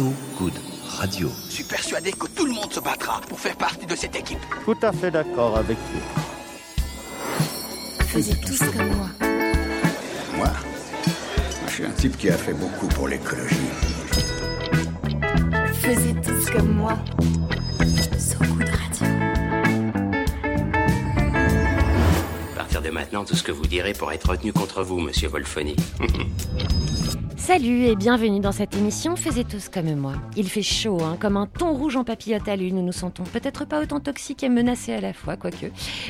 So Good Radio. Je suis persuadé que tout le monde se battra pour faire partie de cette équipe. Tout à fait d'accord avec vous. Faisez tous comme moi. Moi Je suis un type qui a fait beaucoup pour l'écologie. Faisez tous comme moi. So Good Radio. À partir de maintenant, tout ce que vous direz pourra être retenu contre vous, monsieur Wolfoni. Salut et bienvenue dans cette émission Faisez tous comme moi. Il fait chaud, hein, comme un thon rouge en papillote à l'une, nous nous sentons peut-être pas autant toxiques et menacés à la fois, quoique.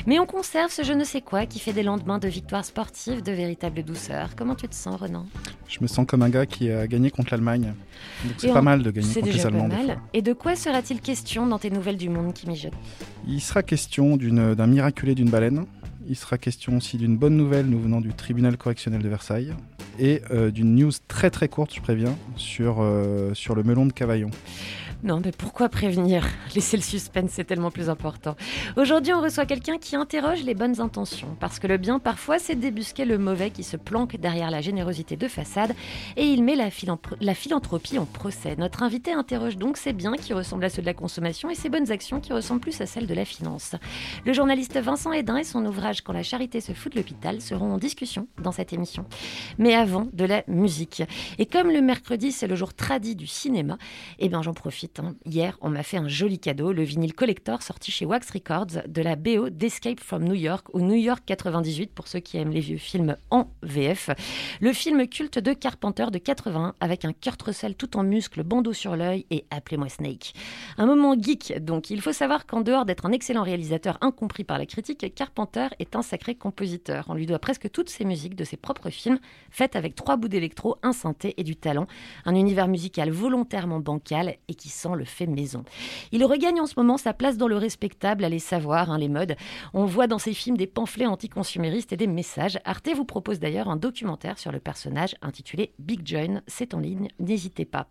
Mais on conserve ce je ne sais quoi qui fait des lendemains de victoires sportives de véritable douceur. Comment tu te sens, Renan? Je me sens comme un gars qui a gagné contre l'Allemagne. Donc c'est pas mal de gagner contre les déjà Allemands. mal. Et de quoi sera-t-il question dans tes nouvelles du monde qui mijotent Il sera question d'un miraculé d'une baleine. Il sera question aussi d'une bonne nouvelle nous venant du tribunal correctionnel de Versailles. Et euh, d'une news très très courte, je préviens, sur, euh, sur le melon de Cavaillon. Non, mais pourquoi prévenir? Laisser le suspense, c'est tellement plus important. Aujourd'hui, on reçoit quelqu'un qui interroge les bonnes intentions. Parce que le bien, parfois, c'est débusquer le mauvais qui se planque derrière la générosité de façade. Et il met la, philanthro- la philanthropie en procès. Notre invité interroge donc ses biens qui ressemblent à ceux de la consommation et ses bonnes actions qui ressemblent plus à celles de la finance. Le journaliste Vincent Hédin et son ouvrage Quand la charité se fout de l'hôpital seront en discussion dans cette émission. Mais avant, de la musique. Et comme le mercredi, c'est le jour tradit du cinéma, eh bien, j'en profite. Hier, on m'a fait un joli cadeau, le vinyle collector sorti chez Wax Records de la BO d'Escape from New York ou New York 98 pour ceux qui aiment les vieux films en VF. Le film culte de Carpenter de 81 avec un Kurt Russell tout en muscles, bandeau sur l'œil et appelez-moi Snake. Un moment geek, donc il faut savoir qu'en dehors d'être un excellent réalisateur incompris par la critique, Carpenter est un sacré compositeur. On lui doit presque toutes ses musiques de ses propres films, faites avec trois bouts d'électro, un synthé et du talent. Un univers musical volontairement bancal et qui sent le fait maison. Il regagne en ce moment sa place dans le respectable, allez savoir, hein, les modes. On voit dans ses films des pamphlets anticonsuméristes et des messages. Arte vous propose d'ailleurs un documentaire sur le personnage intitulé Big John. C'est en ligne, n'hésitez pas.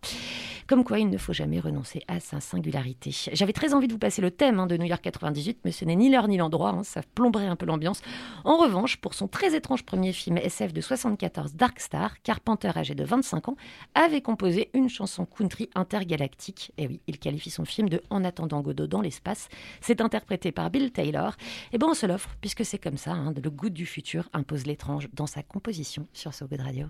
Comme quoi, il ne faut jamais renoncer à sa singularité. J'avais très envie de vous passer le thème hein, de New York 98, mais ce n'est ni l'heure ni l'endroit, hein, ça plomberait un peu l'ambiance. En revanche, pour son très étrange premier film SF de 74, Dark Star, Carpenter, âgé de 25 ans, avait composé une chanson country intergalactique. Et oui, il qualifie son film de En attendant Godot dans l'espace. C'est interprété par Bill Taylor. Et ben on se l'offre, puisque c'est comme ça, hein, le goût du futur impose l'étrange dans sa composition sur So Radio.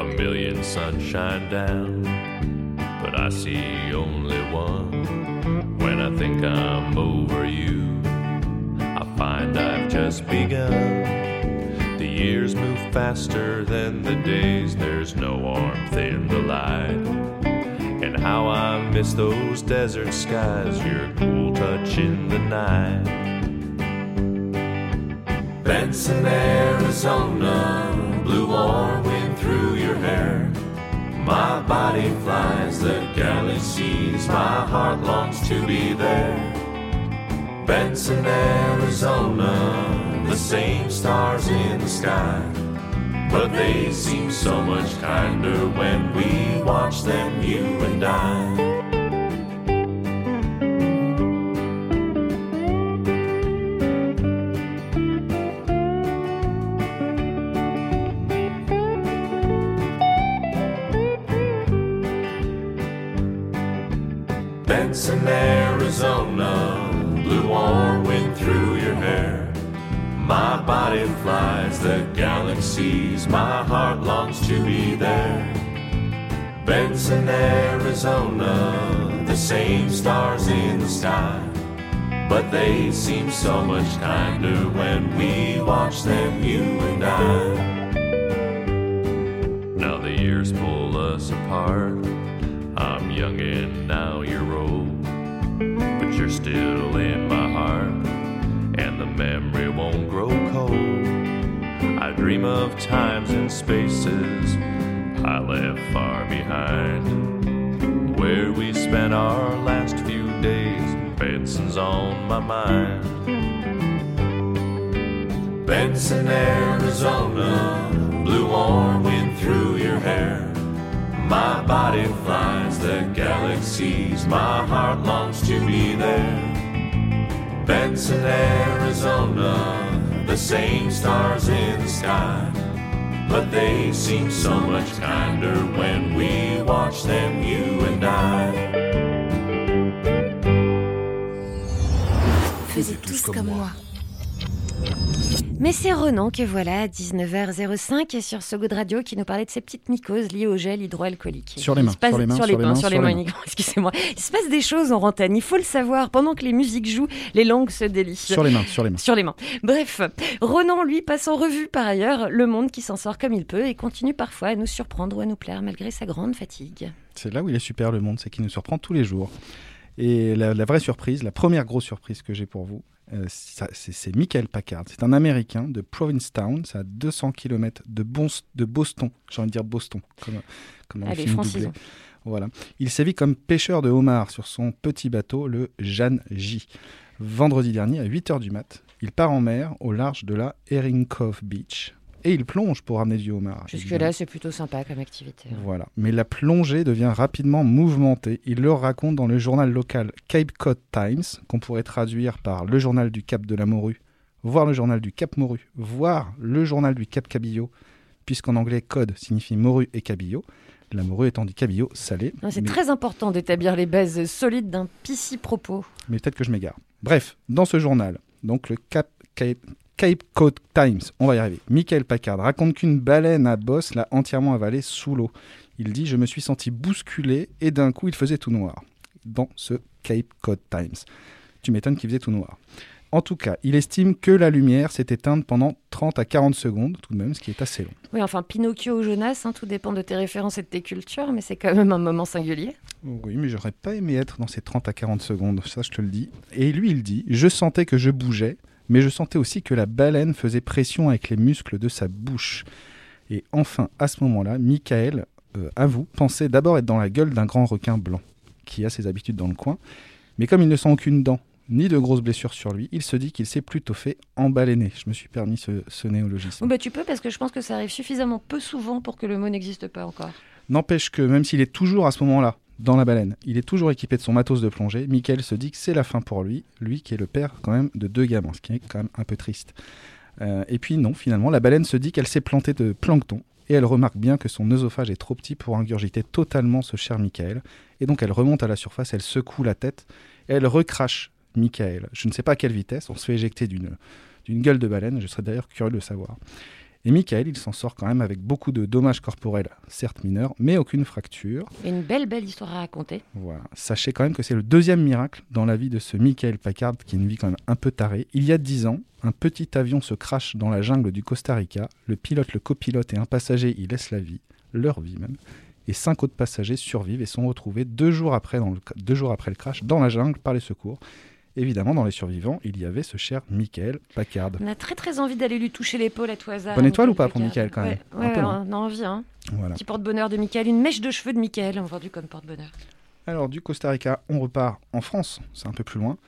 a million sunshine down, but I see only one. When I think I'm over you, I find I've just begun. Years move faster than the days, there's no warmth in the light. And how I miss those desert skies, your cool touch in the night. Benson, Arizona, blue warm wind through your hair. My body flies the galaxies, my heart longs to be there. Benson, Arizona, the same stars in the sky. But they seem so much kinder when we watch them, you and I. body flies the galaxies, my heart longs to be there. Benson, Arizona, the same stars in the sky. But they seem so much kinder when we watch them, you and I. Now the years pull us apart. I'm young and now you're old. But you're still in dream of times and spaces I left far behind. Where we spent our last few days, Benson's on my mind. Benson, Arizona, blue warm wind through your hair. My body flies the galaxies, my heart longs to be there. Benson, Arizona, the same stars in the sky. But they seem so much kinder when we watch them, you and I. Faisez tous comme moi. Mais c'est Renan que voilà à 19h05 sur ce goût de radio qui nous parlait de ces petites mycoses liées au gel hydroalcoolique. Sur les mains, passe- sur les mains, sur les sur les mains, sur les mains excusez-moi. Il se passe des choses en rentaine, il faut le savoir. Pendant que les musiques jouent, les langues se délient. Sur les mains, sur les mains. Sur les mains. Bref, Renan, lui, passe en revue par ailleurs le monde qui s'en sort comme il peut et continue parfois à nous surprendre ou à nous plaire malgré sa grande fatigue. C'est là où il est super le monde, c'est qu'il nous surprend tous les jours. Et la, la vraie surprise, la première grosse surprise que j'ai pour vous, euh, c'est Michael Packard. C'est un Américain de Provincetown, c'est à 200 km de, Bon- de Boston. J'ai envie de dire Boston, comme, comme Allez, film doublé. Voilà. Il sévit comme pêcheur de homards sur son petit bateau, le Jeanne J. Vendredi dernier, à 8h du mat, il part en mer au large de la Herring Cove Beach. Et il plonge pour ramener du homard. Jusque-là, c'est plutôt sympa comme activité. hein. Voilà. Mais la plongée devient rapidement mouvementée. Il le raconte dans le journal local Cape Cod Times, qu'on pourrait traduire par le journal du Cap de la Morue, voire le journal du Cap Morue, voire le journal du Cap Cabillaud, puisqu'en anglais code signifie morue et cabillaud, la morue étant du cabillaud salé. C'est mais- très important d'établir les bases solides d'un pissi propos. mais peut-être que je m'égare. Bref, dans ce journal, donc le Cap, Cape, Cape Cod Times, on va y arriver. Michael Packard raconte qu'une baleine à bosse l'a entièrement avalé sous l'eau. Il dit Je me suis senti bousculé et d'un coup il faisait tout noir. Dans ce Cape Cod Times. Tu m'étonnes qu'il faisait tout noir. En tout cas, il estime que la lumière s'est éteinte pendant 30 à 40 secondes, tout de même, ce qui est assez long. Oui, enfin, Pinocchio ou Jonas, hein, tout dépend de tes références et de tes cultures, mais c'est quand même un moment singulier. Oui, mais j'aurais pas aimé être dans ces 30 à 40 secondes, ça je te le dis. Et lui, il dit Je sentais que je bougeais, mais je sentais aussi que la baleine faisait pression avec les muscles de sa bouche. Et enfin, à ce moment-là, Michael euh, avoue penser d'abord être dans la gueule d'un grand requin blanc, qui a ses habitudes dans le coin. Mais comme il ne sent aucune dent, ni de grosses blessures sur lui, il se dit qu'il s'est plutôt fait embaleiner. Je me suis permis ce, ce néologisme. Bah, tu peux, parce que je pense que ça arrive suffisamment peu souvent pour que le mot n'existe pas encore. N'empêche que même s'il est toujours à ce moment-là dans la baleine, il est toujours équipé de son matos de plongée, Michael se dit que c'est la fin pour lui, lui qui est le père quand même de deux gamins, ce qui est quand même un peu triste. Euh, et puis non, finalement, la baleine se dit qu'elle s'est plantée de plancton, et elle remarque bien que son œsophage est trop petit pour ingurgiter totalement ce cher Michael, et donc elle remonte à la surface, elle secoue la tête, et elle recrache Michael. Je ne sais pas à quelle vitesse, on se fait éjecter d'une d'une gueule de baleine, je serais d'ailleurs curieux de le savoir. Et Michael, il s'en sort quand même avec beaucoup de dommages corporels, certes mineurs, mais aucune fracture. Une belle, belle histoire à raconter. Voilà. Sachez quand même que c'est le deuxième miracle dans la vie de ce Michael Packard, qui a une vie quand même un peu tarée. Il y a dix ans, un petit avion se crache dans la jungle du Costa Rica. Le pilote, le copilote et un passager y laissent la vie, leur vie même. Et cinq autres passagers survivent et sont retrouvés deux jours après, dans le, deux jours après le crash dans la jungle par les secours. Évidemment, dans les survivants, il y avait ce cher Michael Packard. On a très très envie d'aller lui toucher l'épaule à tout hasard. Bonne étoile ou pas pour Michael, quand même Ouais, peu, hein. on a envie. Hein. Voilà. Petit porte-bonheur de Michael, une mèche de cheveux de Michael, vendu comme porte-bonheur. Alors du Costa Rica, on repart en France, c'est un peu plus loin,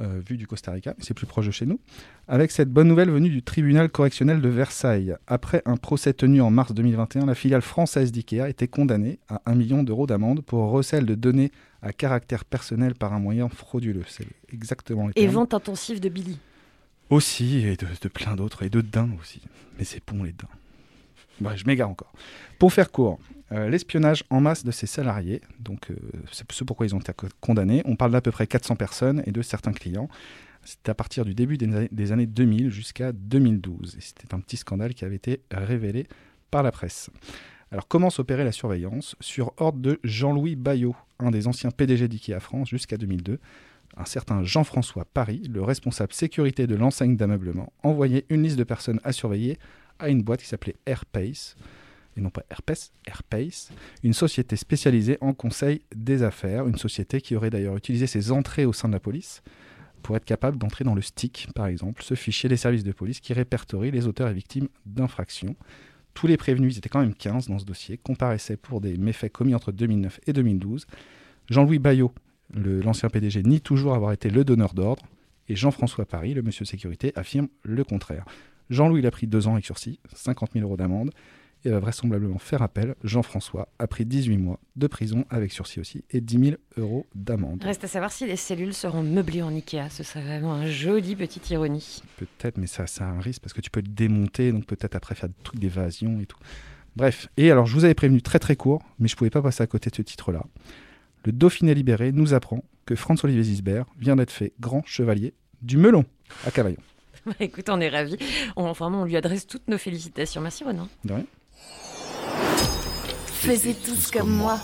euh, vu du Costa Rica, mais c'est plus proche de chez nous, avec cette bonne nouvelle venue du tribunal correctionnel de Versailles. Après un procès tenu en mars 2021, la filiale française d'IKEA a été condamnée à 1 million d'euros d'amende pour recel de données à caractère personnel par un moyen frauduleux. C'est exactement les Et termes. vente intensive de Billy. Aussi, et de, de plein d'autres, et de daims aussi. Mais c'est bon les daims. Bref, je m'égare encore. Pour faire court, euh, l'espionnage en masse de ces salariés, donc euh, c'est ce pourquoi ils ont été co- condamnés, on parle d'à peu près 400 personnes et de certains clients. C'était à partir du début des, années- des années 2000 jusqu'à 2012. Et c'était un petit scandale qui avait été révélé par la presse. Alors comment s'opérait la surveillance Sur ordre de Jean-Louis Bayot, un des anciens PDG d'IKEA France jusqu'à 2002, un certain Jean-François Paris, le responsable sécurité de l'enseigne d'ameublement, envoyait une liste de personnes à surveiller à une boîte qui s'appelait Airpace, et non pas Airpace, Airpace, une société spécialisée en conseil des affaires, une société qui aurait d'ailleurs utilisé ses entrées au sein de la police pour être capable d'entrer dans le STIC, par exemple, ce fichier des services de police qui répertorie les auteurs et victimes d'infractions. Tous les prévenus, ils étaient quand même 15 dans ce dossier, comparaissaient pour des méfaits commis entre 2009 et 2012. Jean-Louis Bayot, l'ancien PDG, nie toujours avoir été le donneur d'ordre, et Jean-François Paris, le monsieur sécurité, affirme le contraire. Jean-Louis, il a pris deux ans avec sursis, 50 000 euros d'amende, et va vraisemblablement faire appel. Jean-François a pris 18 mois de prison avec sursis aussi et 10 000 euros d'amende. Reste à savoir si les cellules seront meublées en Ikea. Ce serait vraiment un joli petite ironie. Peut-être, mais ça, ça a un risque parce que tu peux le démonter, donc peut-être après faire des trucs d'évasion et tout. Bref, et alors je vous avais prévenu très très court, mais je pouvais pas passer à côté de ce titre-là. Le Dauphiné libéré nous apprend que François-Olivier Gisbert vient d'être fait grand chevalier du melon à Cavaillon. Bah, Écoute, on est ravis. On, vraiment, on lui adresse toutes nos félicitations. Merci. De rien. Faisez tous comme moi.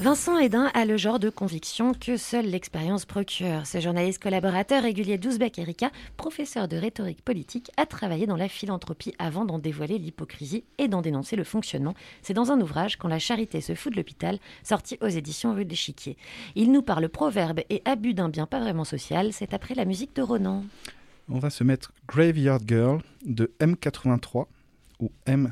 Vincent Hédin a le genre de conviction que seule l'expérience procure. Ce journaliste collaborateur régulier d'Ouzbek Erika, professeur de rhétorique politique, a travaillé dans la philanthropie avant d'en dévoiler l'hypocrisie et d'en dénoncer le fonctionnement. C'est dans un ouvrage Quand la charité se fout de l'hôpital, sorti aux éditions Rue de l'Échiquier. Il nous parle proverbe et abus d'un bien pas vraiment social. C'est après la musique de Ronan. On va se mettre Graveyard Girl de M83 ou M83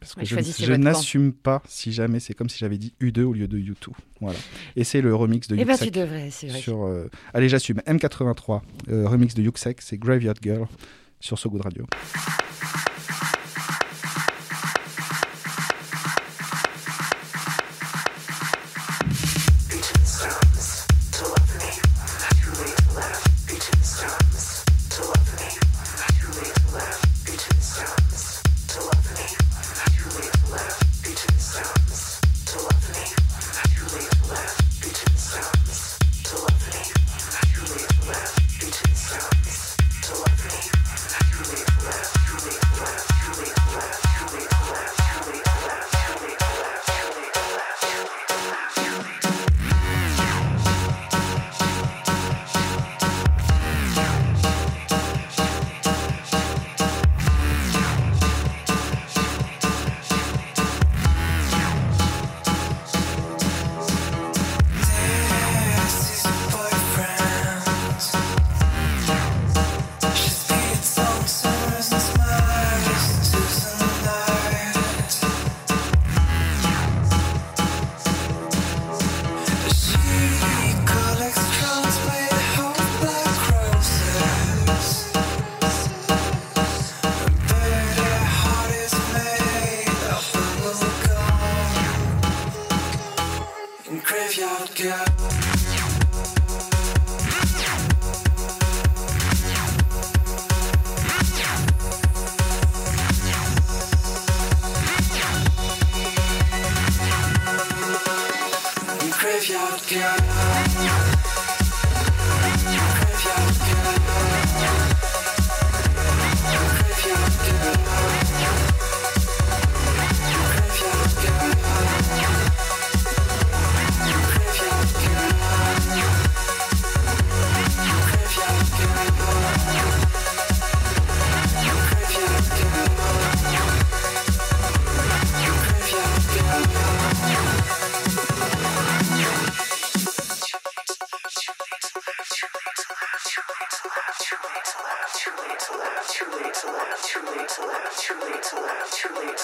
parce que Ouais, je, n'assume pas si jamais c'est comme si j'avais dit U2 au lieu de U2. Voilà. Et c'est le remix de Eh ben, Yuxek tu devrais, sur euh, Allez, j'assume M83 euh, remix de Yuxek, c'est Graveyard Girl sur So Good Radio. late to laugh, too late to laugh, too late to laugh, too late to laugh, too late to laugh, too late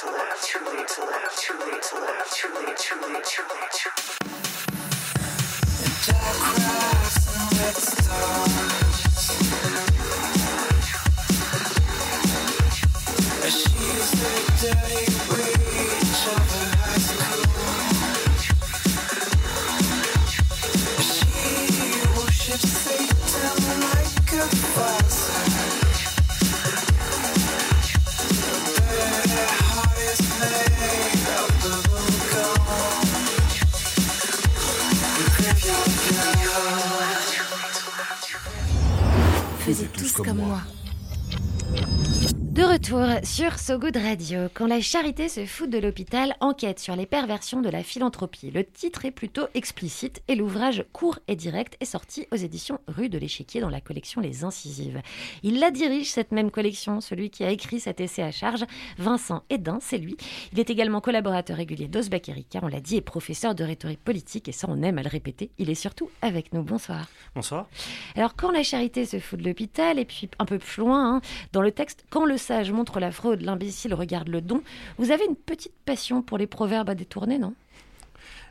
retour sur So Good Radio, quand la charité se fout de l'hôpital, enquête sur les perversions de la philanthropie. Le titre est plutôt explicite et l'ouvrage court et direct est sorti aux éditions Rue de l'Échiquier dans la collection Les Incisives. Il la dirige, cette même collection, celui qui a écrit cet essai à charge, Vincent Hédin, c'est lui. Il est également collaborateur régulier d'Osbek Erika, on l'a dit, et professeur de rhétorique politique, et ça on aime à le répéter. Il est surtout avec nous. Bonsoir. Bonsoir. Alors, quand la charité se fout de l'hôpital, et puis un peu plus loin, hein, dans le texte, quand le sage montre la fraude, l'imbécile regarde le don, vous avez une petite passion pour les proverbes à détourner, non?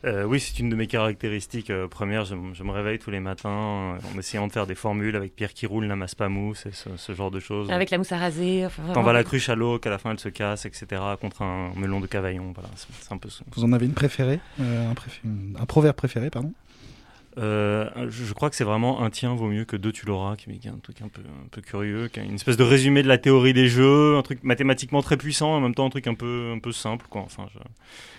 Euh, oui, c'est une de mes caractéristiques euh, premières. Je, me réveille tous les matins euh, en essayant de faire des formules avec Pierre qui roule, n'amasse pas mousse et ce, ce genre de choses. Avec la mousse à raser. Enfin, T'en vas la cruche à l'eau, qu'à la fin elle se casse, etc. contre un melon de cavaillon. Voilà, c'est un peu. Vous en avez une préférée? Euh, un, préfé- un proverbe préféré, pardon? Euh, je, je crois que c'est vraiment un tien vaut mieux que deux tu l'auras, qui, est un truc un peu, curieux, qui est une espèce de résumé de la théorie des jeux, un truc mathématiquement très puissant, en même temps un truc un peu, simple. Enfin,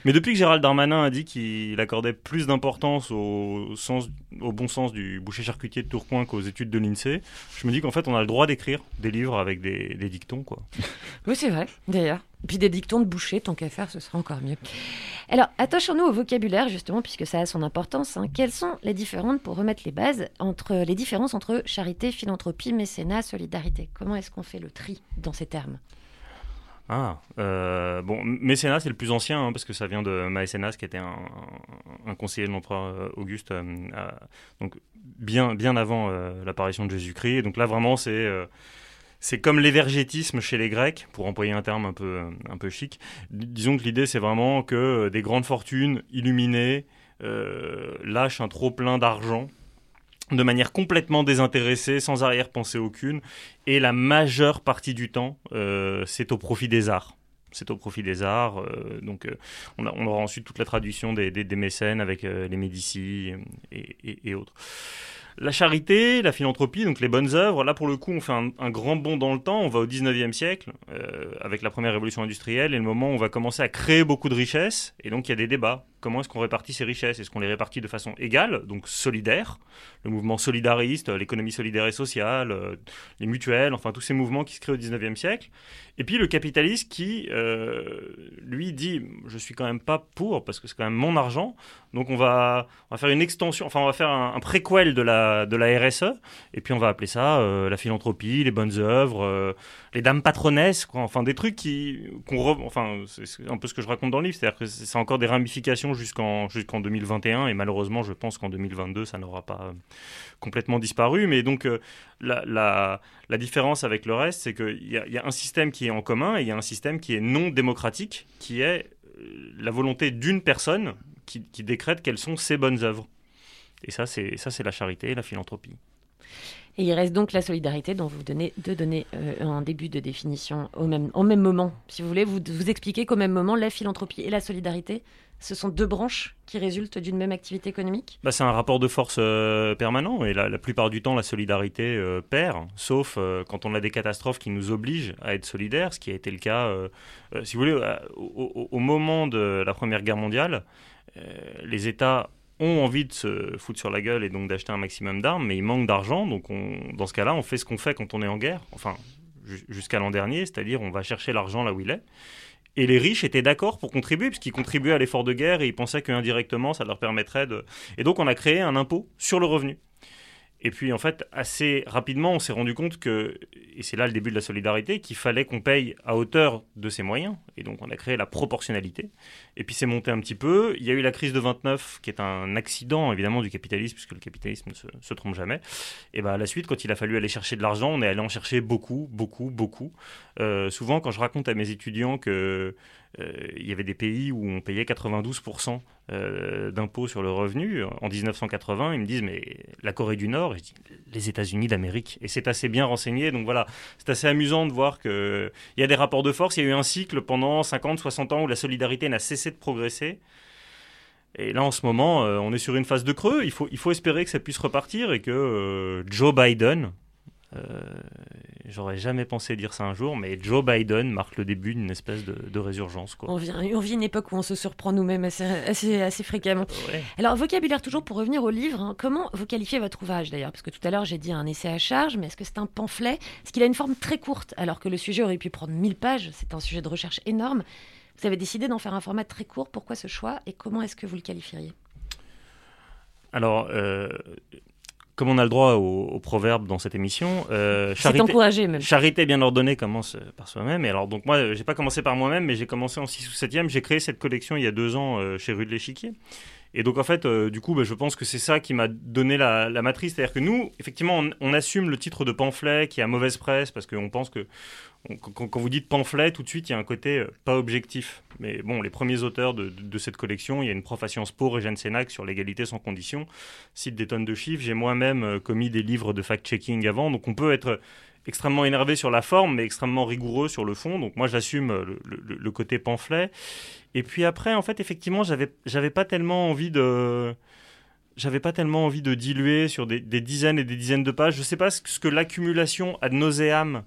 Mais depuis que Gérald Darmanin a dit qu'il accordait plus d'importance au, bon sens du boucher-charcutier de Tourcoing qu'aux études de l'INSEE, je me dis qu'en fait on a le droit d'écrire des livres avec des, dictons. Oui, c'est vrai, d'ailleurs. Puis des dictons de boucher, tant qu'à faire, ce sera encore mieux. Alors, attachons-nous au vocabulaire, justement, puisque ça a son importance. hein. Quelles sont les différentes, pour remettre les bases, entre les différences entre charité, philanthropie, mécénat, solidarité? Comment est-ce qu'on fait le tri dans ces termes? Ah, euh, bon, mécénat, c'est le plus ancien, hein, parce que ça vient de Maecenas, qui était un, conseiller de l'empereur euh, Auguste, euh, donc bien, bien avant l'apparition de Jésus-Christ. Donc là, vraiment, c'est c'est comme l'évergétisme chez les Grecs, pour employer un terme un peu, un peu chic. Disons que l'idée, c'est vraiment que euh, des grandes fortunes illuminées euh, lâchent un trop-plein d'argent de manière complètement désintéressée, sans arrière-pensée aucune, et la majeure partie du temps, euh, c'est au profit des arts. C'est au profit des arts. euh, donc, on, aura ensuite toute la traduction des, des- mécènes avec les Médicis et autres. La charité, la philanthropie, donc les bonnes œuvres, là pour le coup on fait un, grand bond dans le temps, on va au 19e siècle euh, avec la première révolution industrielle et le moment où on va commencer à créer beaucoup de richesses. Et donc il y a des débats. Comment est-ce qu'on répartit ces richesses? Est-ce qu'on les répartit de façon égale, donc solidaire? Le mouvement solidariste, euh, l'économie solidaire et sociale, euh, les mutuelles, enfin tous ces mouvements qui se créent au 19e siècle. Et puis le capitaliste qui, euh, lui, dit je suis quand même pas pour parce que c'est quand même mon argent, donc on va, faire une extension, enfin on va faire un, préquel de la, RSE, et puis on va appeler ça la philanthropie, les bonnes œuvres, les dames patronesses, quoi. enfin des trucs qui, enfin c'est un peu ce que je raconte dans le livre, c'est-à-dire que c'est encore des ramifications jusqu'en jusqu'en 2021, et malheureusement je pense qu'en 2022 ça n'aura pas euh, complètement disparu, mais donc euh, la, différence avec le reste, c'est qu'il y, a- un système qui est en commun et il y a un système qui est non démocratique, qui est euh, la volonté d'une personne qui, décrète quelles sont ses bonnes œuvres. Et ça, c'est la charité et la philanthropie. Et il reste donc la solidarité dont vous venez de donner euh, un début de définition au même, au même moment. Si vous voulez, vous, vous expliquez qu'au même moment, la philanthropie et la solidarité, ce sont deux branches qui résultent d'une même activité économique? Bah, c'est un rapport de force euh, permanent et la, la plupart du temps, la solidarité euh, perd, sauf euh, quand on a des catastrophes qui nous obligent à être solidaires, ce qui a été le cas, si vous voulez, au, moment de la Première Guerre mondiale, les États ont envie de se foutre sur la gueule et donc d'acheter un maximum d'armes, mais ils manquent d'argent, donc on, dans ce cas-là, on fait ce qu'on fait quand on est en guerre, enfin ju- jusqu'à l'an dernier, c'est-à-dire on va chercher l'argent là où il est. Et les riches étaient d'accord pour contribuer, puisqu'ils contribuaient à l'effort de guerre et ils pensaient qu'indirectement, ça leur permettrait de... Et donc, on a créé un impôt sur le revenu. Et puis, en fait, assez rapidement, on s'est rendu compte que, et c'est là le début de la solidarité, qu'il fallait qu'on paye à hauteur de ses moyens. Et donc, on a créé la proportionnalité. Et puis, c'est monté un petit peu. Il y a eu la crise de 29, qui est un accident, évidemment, du capitalisme, puisque le capitalisme ne se, trompe jamais. Et ben, à la suite, quand il a fallu aller chercher de l'argent, on est allé en chercher beaucoup, beaucoup, beaucoup. Euh, souvent, quand je raconte à mes étudiants que euh, il y avait des pays où on payait 92% euh, d'impôts sur le revenu en 1980, ils me disent mais la Corée du Nord, et je dis les États-Unis d'Amérique, et c'est assez bien renseigné, donc voilà, c'est assez amusant de voir que il y a des rapports de force, il y a eu un cycle pendant 50, 60 ans où la solidarité n'a cessé de progresser. Et là, en ce moment, euh, on est sur une phase de creux. Il faut, il faut espérer que ça puisse repartir et que euh, Joe Biden, euh, j'aurais jamais pensé dire ça un jour, mais Joe Biden marque le début d'une espèce de, de résurgence. Quoi. on vit, on vit une époque où on se surprend nous-mêmes assez, assez, assez fréquemment. Ouais. Alors, vocabulaire toujours pour revenir au livre. hein. Comment vous qualifiez votre ouvrage d'ailleurs? Parce que tout à l'heure j'ai dit un essai à charge, mais est-ce que c'est un pamphlet? Est-ce qu'il a une forme très courte? Alors que le sujet aurait pu prendre 1000 pages C'est un sujet de recherche énorme. Vous avez décidé d'en faire un format très court. Pourquoi ce choix et comment est-ce que vous le qualifieriez? Alors, euh, comme on a le droit au, au proverbe dans cette émission, euh, charité, encouragé même. charité bien ordonnée commence euh, par soi-même. Et alors, donc moi, euh, j'ai pas commencé par moi-même, mais j'ai commencé en 6 ou 7e. J'ai créé cette collection il y a deux ans euh, chez Rue de l'Échiquier. Et donc en fait, euh, du coup, bah, je pense que c'est ça qui m'a donné la, la matrice. C'est-à-dire que nous, effectivement, on, on assume le titre de pamphlet qui a mauvaise presse parce qu'on pense que quand, vous dites pamphlet, tout de suite, il y a un côté euh, pas objectif. Mais bon, les premiers auteurs de, cette collection, il y a une prof à Sciences Po, Régène Sénac, sur l'égalité sans condition, cite des tonnes de chiffres. J'ai moi-même euh, commis des livres de fact-checking avant, donc on peut être extrêmement énervé sur la forme, mais extrêmement rigoureux sur le fond. Donc moi, j'assume euh, le, côté pamphlet. Et puis après, en fait, effectivement, j'avais, pas tellement envie de, diluer sur des, dizaines et des dizaines de pages. Je sais pas ce que, l'accumulation ad nauseam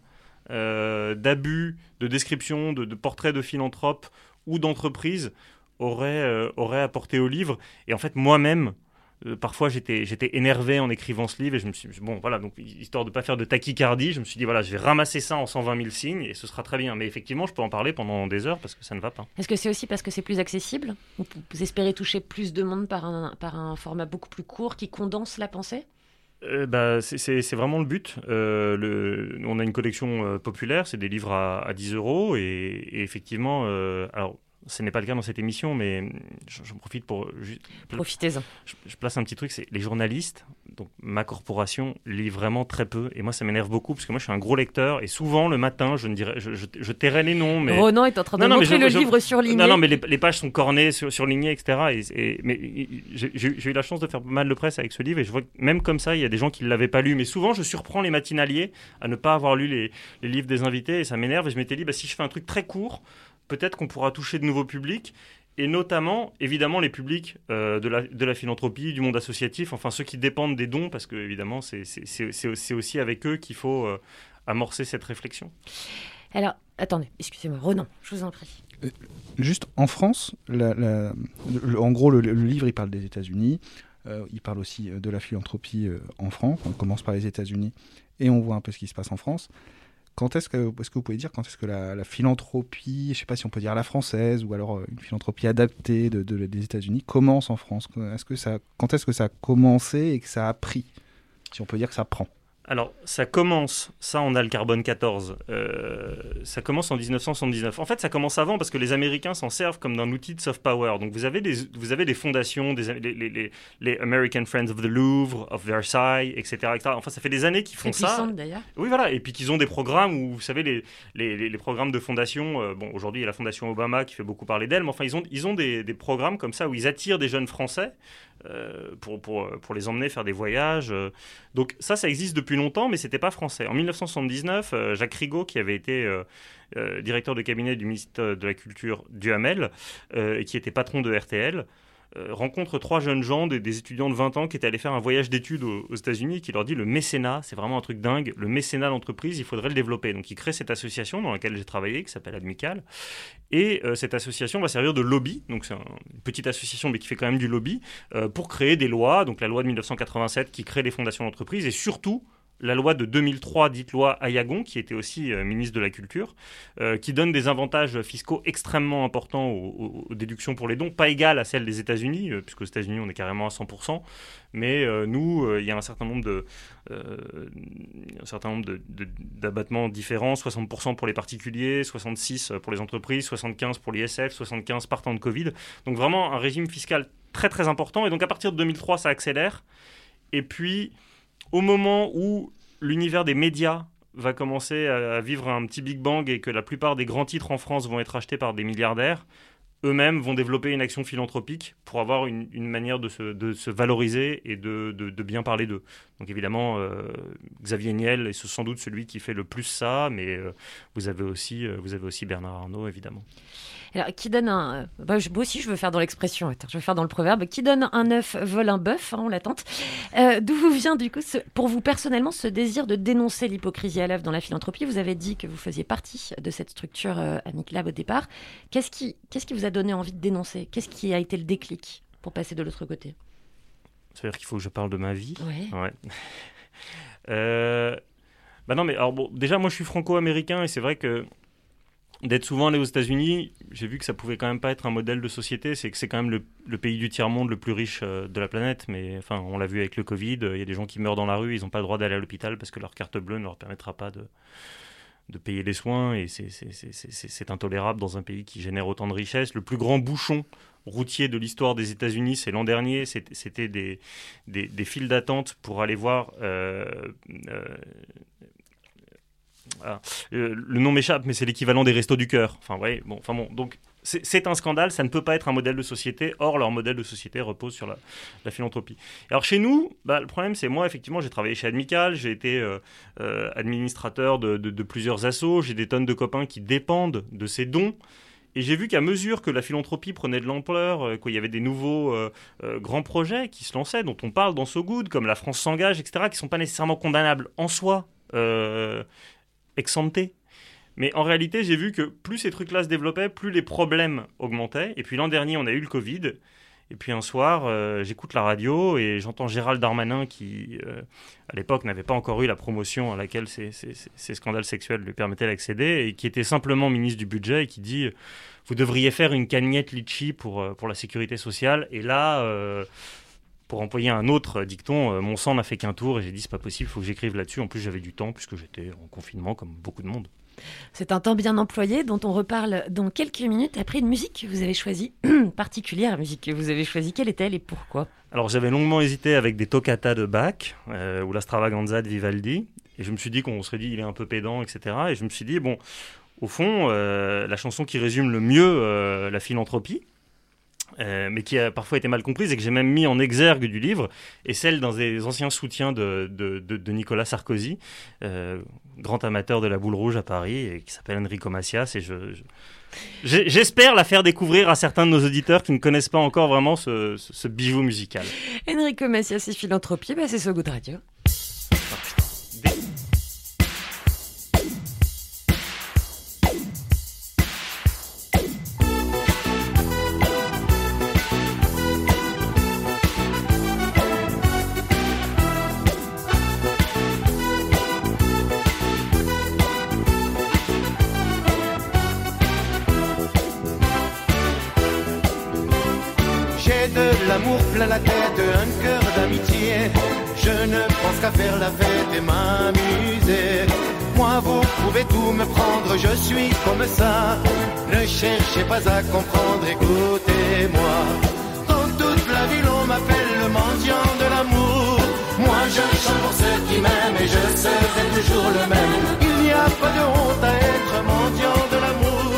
d'abus, de descriptions, de, de portraits de philanthropes ou d'entreprises aurait, euh, aurait apporté au livre. Et en fait, moi-même, euh, parfois j'étais j'étais énervé en écrivant ce livre et je me suis bon voilà donc histoire de pas faire de tachycardie je me suis dit voilà je vais ramasser ça en 120 000 signes et ce sera très bien. Mais effectivement je peux en parler pendant des heures parce que ça ne va pas. Est-ce que c'est aussi parce que c'est plus accessible? Vous espérez toucher plus de monde par un, par un format beaucoup plus court qui condense la pensée? Euh, bah, c'est- vraiment le but. Euh, le, on a une collection euh, populaire, c'est des livres à, à 10 euros. Et, et effectivement, alors ce n'est pas le cas dans cette émission, mais j'en profite pour. Profitez-en. Je, je place un petit truc c'est les journalistes, donc ma corporation, lit vraiment très peu. Et moi, ça m'énerve beaucoup parce que moi, je suis un gros lecteur. Et souvent, le matin, je, ne dirais, je, je, je tairais les noms. Mais... Ronan est en train de Non, montrer le livre surligné. Non, non, mais les, les pages sont cornées, sur, surlignées, etc. Et, et- mais j'ai eu la chance de faire mal de presse avec ce livre et je vois que même comme ça, il y a des gens qui ne l'avaient pas lu. Mais souvent, je surprends les matinaliers à ne pas avoir lu les, les livres des invités et ça m'énerve. Et je m'étais dit, bah, si je fais un truc très court, peut-être qu'on pourra toucher de nouveaux publics. Et notamment, évidemment, les publics euh, de, la, de la philanthropie, du monde associatif, enfin ceux qui dépendent des dons, parce que évidemment, c'est- aussi avec eux qu'il faut euh, amorcer cette réflexion. Alors, attendez, excusez-moi, Ronan, je vous en prie. Juste en France, la- la- le- en gros, le, le livre, il parle des États-Unis. euh, il parle aussi euh, de la philanthropie euh, en France. On commence par les États-Unis et on voit un peu ce qui se passe en France. Quand est-ce que, que vous pouvez dire quand est-ce que la, la philanthropie, je ne sais pas si on peut dire la française ou alors euh, une philanthropie adaptée de- des États-Unis commence en France? Est-ce que ça, quand est-ce que ça a commencé et que ça a pris? Si on peut dire que ça prend. Alors, ça commence, ça on a le carbone 14, euh, ça commence en 1979. En fait, ça commence avant parce que les Américains s'en servent comme d'un outil de soft power. Donc, vous avez des, vous avez des fondations, des, les, les- les- les American Friends of the Louvre, of Versailles, etc., etc. Enfin, ça fait des années qu'ils font ça. d'ailleurs. Oui, voilà. Et puis qu'ils ont des programmes où, vous savez, les, les, programmes de fondation. euh, bon, aujourd'hui, il y a la fondation Obama qui fait beaucoup parler d'elle, mais enfin, ils ont, ils ont des, des programmes comme ça où ils attirent des jeunes Français pour, pour, pour les emmener faire des voyages. euh. Donc, ça, ça existe depuis longtemps, mais c'était pas français. En 1979, euh, Jacques Rigaud, qui avait été. euh, euh, directeur de cabinet du ministre de la Culture Duhamel, euh, et qui était patron de RTL, euh, rencontre trois jeunes gens, des, étudiants de 20 ans qui étaient allés faire un voyage d'études aux, États-Unis et qui leur dit le mécénat, c'est vraiment un truc dingue, le mécénat d'entreprise, il faudrait le développer. Donc il crée cette association dans laquelle j'ai travaillé qui s'appelle Admical. Et euh, cette association va servir de lobby, donc c'est un- une petite association mais qui fait quand même du lobby, euh, pour créer des lois, donc la loi de 1987 qui crée les fondations d'entreprise et surtout la loi de 2003, dite loi Ayagon, qui était aussi euh, ministre de la Culture, euh, qui donne des avantages fiscaux extrêmement importants aux, déductions pour les dons, pas égales à celles des États-Unis, euh, puisqu'aux États-Unis on est carrément à 100%, mais euh, nous, il y a un certain nombre de certain d'abattements différents, 60% pour les particuliers, 66% pour les entreprises, 75 pour l'ISF, 75 partant de Covid. Donc vraiment un régime fiscal très très important. Et donc à partir de 2003, ça accélère. Et puis au moment où l'univers des médias va commencer à, vivre un petit Big Bang et que la plupart des grands titres en France vont être achetés par des milliardaires, eux-mêmes vont développer une action philanthropique pour avoir une, manière de se, valoriser et de bien parler d'eux. Donc évidemment, euh, Xavier Niel est sans doute celui qui fait le plus ça, mais euh, vous, avez aussi, euh, vous avez aussi Bernard Arnault, évidemment. Alors, qui donne un. euh, bah, moi aussi, je veux faire dans l'expression. Attends, je vais faire dans le proverbe. Qui donne un œuf vole un bœuf. hein, on l'attente. Euh, D'où vous vient, du coup, ce- pour vous personnellement, ce désir de dénoncer l'hypocrisie à l'œuvre dans la philanthropie? Vous avez dit que vous faisiez partie de cette structure euh, Amic Lab au départ. Qu'est-ce qui, qu'est-ce qui vous a donné envie de dénoncer? Qu'est-ce qui a été le déclic pour passer de l'autre côté? Ça veut dire qu'il faut que je parle de ma vie? Ouais. Ouais. Euh, Bah non, mais alors bon, déjà, moi je suis franco-américain et c'est vrai que d'être souvent allé aux États-Unis, j'ai vu que ça pouvait quand même pas être un modèle de société. C'est que c'est quand même le, pays du tiers-monde le plus riche euh, de la planète. Mais enfin, on l'a vu avec le Covid, il y a des gens qui meurent dans la rue, ils n'ont pas le droit d'aller à l'hôpital parce que leur carte bleue ne leur permettra pas de payer les soins et c'est- intolérable dans un pays qui génère autant de richesses. Le plus grand bouchon routier de l'histoire des États-Unis, c'est l'an dernier, c'était des, files d'attente pour aller voir. euh, euh, euh, le nom m'échappe, mais c'est l'équivalent des restos du cœur. Enfin, ouais, bon, enfin bon, donc c'est un scandale, ça ne peut pas être un modèle de société. Or, leur modèle de société repose sur la, la philanthropie. Alors chez nous, bah, le problème c'est moi, effectivement, j'ai travaillé chez Admical, j'ai été euh, euh, administrateur de, plusieurs assos, j'ai des tonnes de copains qui dépendent de ces dons. Et j'ai vu qu'à mesure que la philanthropie prenait de l'ampleur, qu'il y avait des nouveaux grands projets qui se lançaient, dont on parle dans So Good, comme la France s'engage, etc., qui ne sont pas nécessairement condamnables en soi, ex ante. Mais en réalité, j'ai vu que plus ces trucs-là se développaient, plus les problèmes augmentaient. Et puis l'an dernier, on a eu le Covid. Et puis un soir, euh, j'écoute la radio et j'entends Gérald Darmanin qui, euh, à l'époque, n'avait pas encore eu la promotion à laquelle ces, ces- scandales sexuels lui permettaient d'accéder et qui était simplement ministre du budget et qui dit vous devriez faire une cagnotte litchi pour, euh, pour la sécurité sociale. Et là, euh, pour employer un autre dicton, euh, mon sang n'a fait qu'un tour et j'ai dit c'est pas possible, il faut que j'écrive là-dessus. En plus, j'avais du temps puisque j'étais en confinement comme beaucoup de monde. C'est un temps bien employé dont on reparle dans quelques minutes après une musique que vous avez choisie, particulière musique que vous avez choisie. Quelle est-elle et pourquoi? Alors j'avais longuement hésité avec des toccata de Bach euh, ou la Stravaganza de Vivaldi. Et je me suis dit qu'on serait dit il est un peu pédant, etc. Et je me suis dit, bon, au fond, euh, la chanson qui résume le mieux euh, la philanthropie, euh, mais qui a parfois été mal comprise et que j'ai même mis en exergue du livre, est celle d'un des anciens soutiens de, de- de- de Nicolas Sarkozy, euh, grand amateur de la boule rouge à Paris, et qui s'appelle Enrico Macias. Et j'espère la faire découvrir à certains de nos auditeurs qui ne connaissent pas encore vraiment ce, ce- ce bijou musical. Enrico Macias et Philanthropie, bah c'est So Good Radio. L'amour plein la tête, un cœur d'amitié. Je ne pense qu'à faire la fête et m'amuser. Moi, vous pouvez tout me prendre, je suis comme ça. Ne cherchez pas à comprendre, écoutez-moi. Dans toute la ville, on m'appelle le mendiant de l'amour. Moi, je chante pour ceux qui m'aiment et je serai toujours le même. Il n'y a pas de honte à être mendiant de l'amour.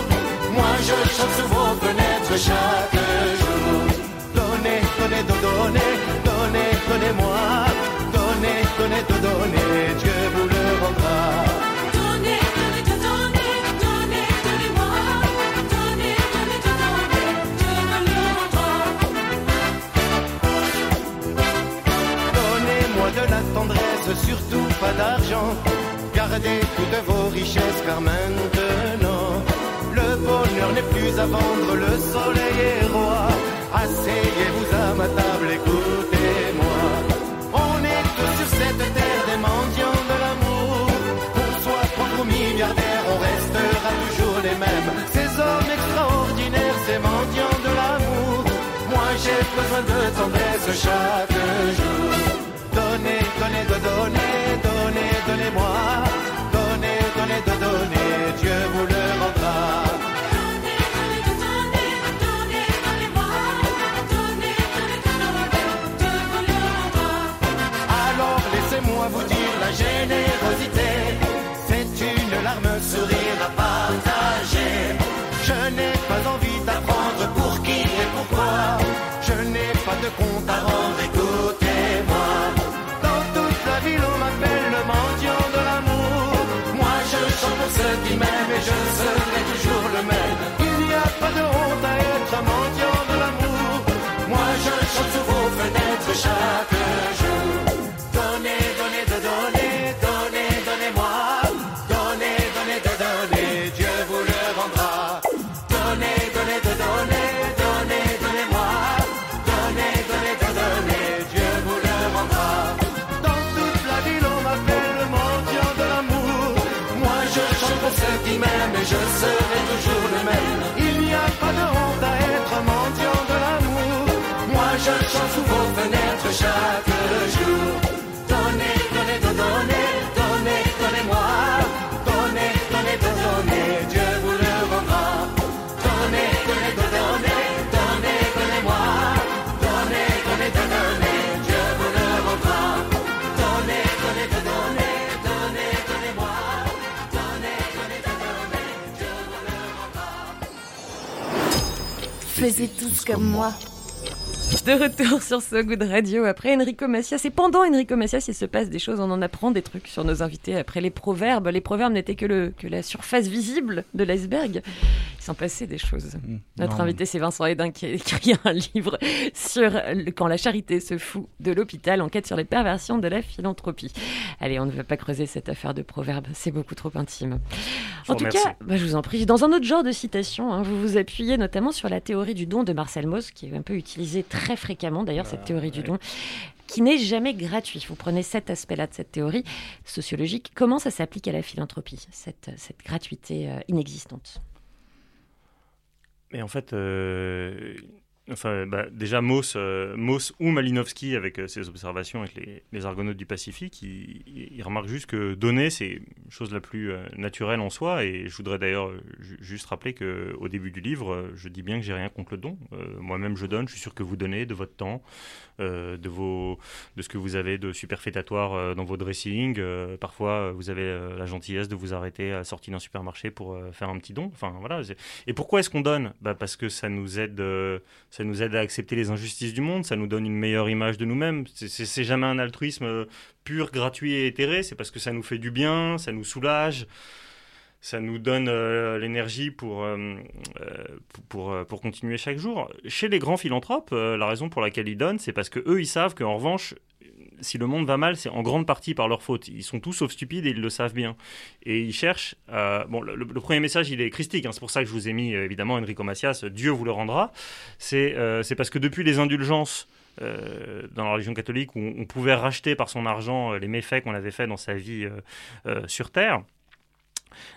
Moi, je chante sur vos fenêtres chaque jour. Donnez, donnez, do- donnez, donnez, donnez-moi. Donnez, donnez, do- donnez, Dieu vous le rendra. Donnez, donnez, donnez, donnez, donnez-moi. Donnez, donnez, donnez, Dieu me le rendra. Donnez-moi de la tendresse, surtout pas d'argent. Gardez toutes vos richesses, car maintenant, le bonheur n'est plus à vendre, le soleil est roi. Asseyez-vous à ma table, écoutez-moi. On est tous sur cette terre des mendiants de l'amour. Qu'on soit pauvre ou milliardaire, on restera toujours les mêmes. Ces hommes extraordinaires, ces mendiants de l'amour. Moi j'ai besoin de tendresse chaque jour. Donnez, donnez, de donner, vous dire la générosité, c'est une larme, sourire à partager. Je n'ai pas envie d'apprendre pour qui et pourquoi. Je n'ai pas de compte à rendre, l'argent sous vos fenêtres chaque jour. Donnez, donnez, donnez, donnez, donnez-moi. Donnez, donnez, donnez, Dieu vous le rendra. Donnez, donnez, donnez, donnez, donnez-moi. Donnez, donnez, donnez, Dieu vous le rendra. Donnez, donnez, donnez, donnez, donnez-moi. Donnez, donnez, donnez, Dieu vous le rendra. Faisais tous comme moi. De retour sur So Good Radio après Enrico Macias. Et pendant Enrico Macias, il se passe des choses. On en apprend des trucs sur nos invités. Après les proverbes, les proverbes n'étaient que, le, que la surface visible de l'iceberg. Il s'en passait des choses. Notre Non, invité, c'est Vincent Hédin qui a écrit un livre sur le- quand la charité se fout de l'hôpital, enquête sur les perversions de la philanthropie. Allez, on ne va pas creuser cette affaire de proverbes, c'est beaucoup trop intime. Je En tout remercie. cas, bah, je vous en prie, dans un autre genre de citation, hein, vous vous appuyez notamment sur la théorie du don de Marcel Mauss, qui est un peu utilisée très fréquemment d'ailleurs, cette théorie du don, qui n'est jamais gratuit. Vous prenez cet aspect-là de cette théorie sociologique. Comment ça s'applique à la philanthropie, cette, cette gratuité euh, inexistante? Mais en fait, euh, enfin, bah, déjà Mauss, euh, ou Malinowski, avec euh, ses observations avec les, Argonautes du Pacifique, il, il- remarque juste que donner, c'est chose la plus euh, naturelle en soi. Et je voudrais d'ailleurs ju- juste rappeler qu'au début du livre, je dis bien que j'ai rien contre le don. Moi-même, je donne. Je suis sûr que vous donnez de votre temps, de, ce que vous avez de superfétatoire dans vos dressings. Parfois, vous avez la gentillesse de vous arrêter à la sortie d'un supermarché pour faire un petit don. Enfin, voilà. Et pourquoi est-ce qu'on donne? Bah, Parce que ça nous, aide, ça nous aide à accepter les injustices du monde, ça nous donne une meilleure image de nous-mêmes. C'est- jamais un altruisme euh, pur, gratuit et éthéré, c'est parce que ça nous fait du bien, ça nous soulage. Ça nous donne euh, l'énergie pour, euh, pour, pour, continuer chaque jour. Chez les grands philanthropes, la raison pour laquelle ils donnent, c'est parce que eux, ils savent qu'en revanche, si le monde va mal, c'est en grande partie par leur faute. Ils sont tous sauf stupides et ils le savent bien. Et ils cherchent. à- bon, le, premier message, il est christique. hein. c'est pour ça que je vous ai mis euh, évidemment Enrico Macias. Dieu vous le rendra. C'est euh, parce que depuis les indulgences. euh, dans la religion catholique, où on, pouvait racheter par son argent euh, les méfaits qu'on avait faits dans sa vie euh, euh, sur Terre,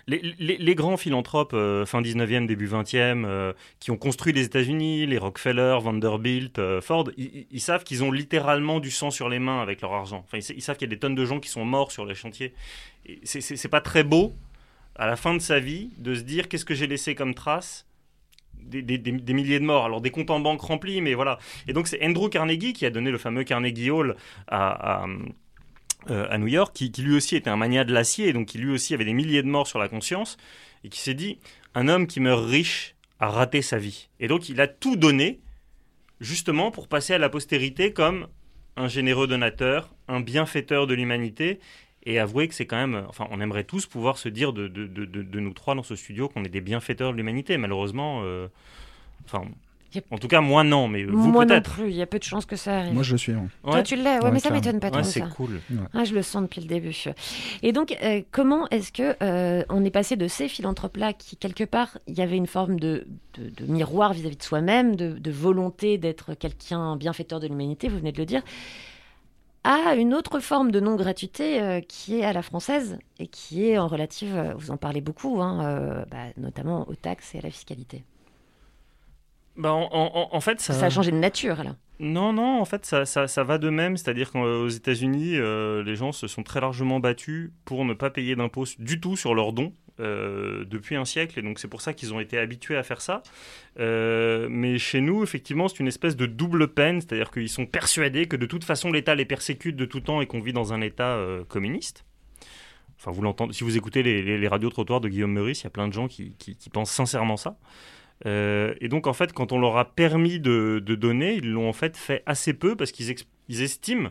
les, grands philanthropes euh, fin 19e, début 20e, euh, qui ont construit les États-Unis, les Rockefeller, Vanderbilt, euh, Ford, ils, savent qu'ils ont littéralement du sang sur les mains avec leur argent. Enfin, ils, sa- ils savent qu'il y a des tonnes de gens qui sont morts sur les chantiers. C'est pas très beau, à la fin de sa vie, de se dire qu'est-ce que j'ai laissé comme trace? Des, milliers de morts. Alors des comptes en banque remplis, mais voilà. Et donc c'est Andrew Carnegie qui a donné le fameux Carnegie Hall à, euh, à New York, qui, lui aussi était un mania de l'acier, donc qui lui aussi avait des milliers de morts sur la conscience, et qui s'est dit, un homme qui meurt riche a raté sa vie. Et donc il a tout donné, justement pour passer à la postérité comme un généreux donateur, un bienfaiteur de l'humanité, et avouer que c'est quand même, enfin on aimerait tous pouvoir se dire de nous trois dans ce studio qu'on est des bienfaiteurs de l'humanité. Malheureusement, euh, enfin, En tout cas moi non, mais vous Moi non peut-être. plus, il y a peu de chances que ça arrive. Moi, je le suis. hein. Toi, Ouais. tu l'as, ouais, Ouais, mais ça m'étonne pas trop. C'est ça. cool. Ah, je le sens depuis le début. Et donc, euh, comment est-ce que euh, on est passé de ces philanthropes-là qui, quelque part, il y avait une forme de, de- de miroir vis-à-vis de soi-même, de, de volonté d'être quelqu'un bienfaiteur de l'humanité, vous venez de le dire, à une autre forme de non-gratuité euh, qui est à la française et qui est en relative, vous en parlez beaucoup, hein, euh, bah, notamment aux taxes et à la fiscalité. Bah, en, en- en fait, ça... Ça a changé de nature, là. Non, non, en fait, ça, ça, ça va de même. C'est-à-dire qu'aux États-Unis, euh, les gens se sont très largement battus pour ne pas payer d'impôts du tout sur leurs dons euh, depuis un siècle. Et donc, c'est pour ça qu'ils ont été habitués à faire ça. Euh, mais chez nous, effectivement, c'est une espèce de double peine. C'est-à-dire qu'ils sont persuadés que de toute façon, l'État les persécute de tout temps et qu'on vit dans un État euh, communiste. Enfin, vous l'entendez, si vous écoutez les, les, les radios trottoirs de Guillaume Meurice, il y a plein de gens qui, qui, qui pensent sincèrement ça. Euh, et donc, en fait, quand on leur a permis de, donner, ils l'ont en fait fait assez peu parce qu'ils estiment,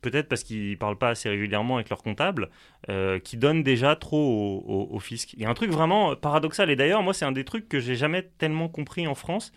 peut-être parce qu'ils parlent pas assez régulièrement avec leur comptable, euh, qu'ils donnent déjà trop au fisc. Il y a un truc vraiment paradoxal. Et d'ailleurs, moi, c'est un des trucs que j'ai jamais tellement compris en France.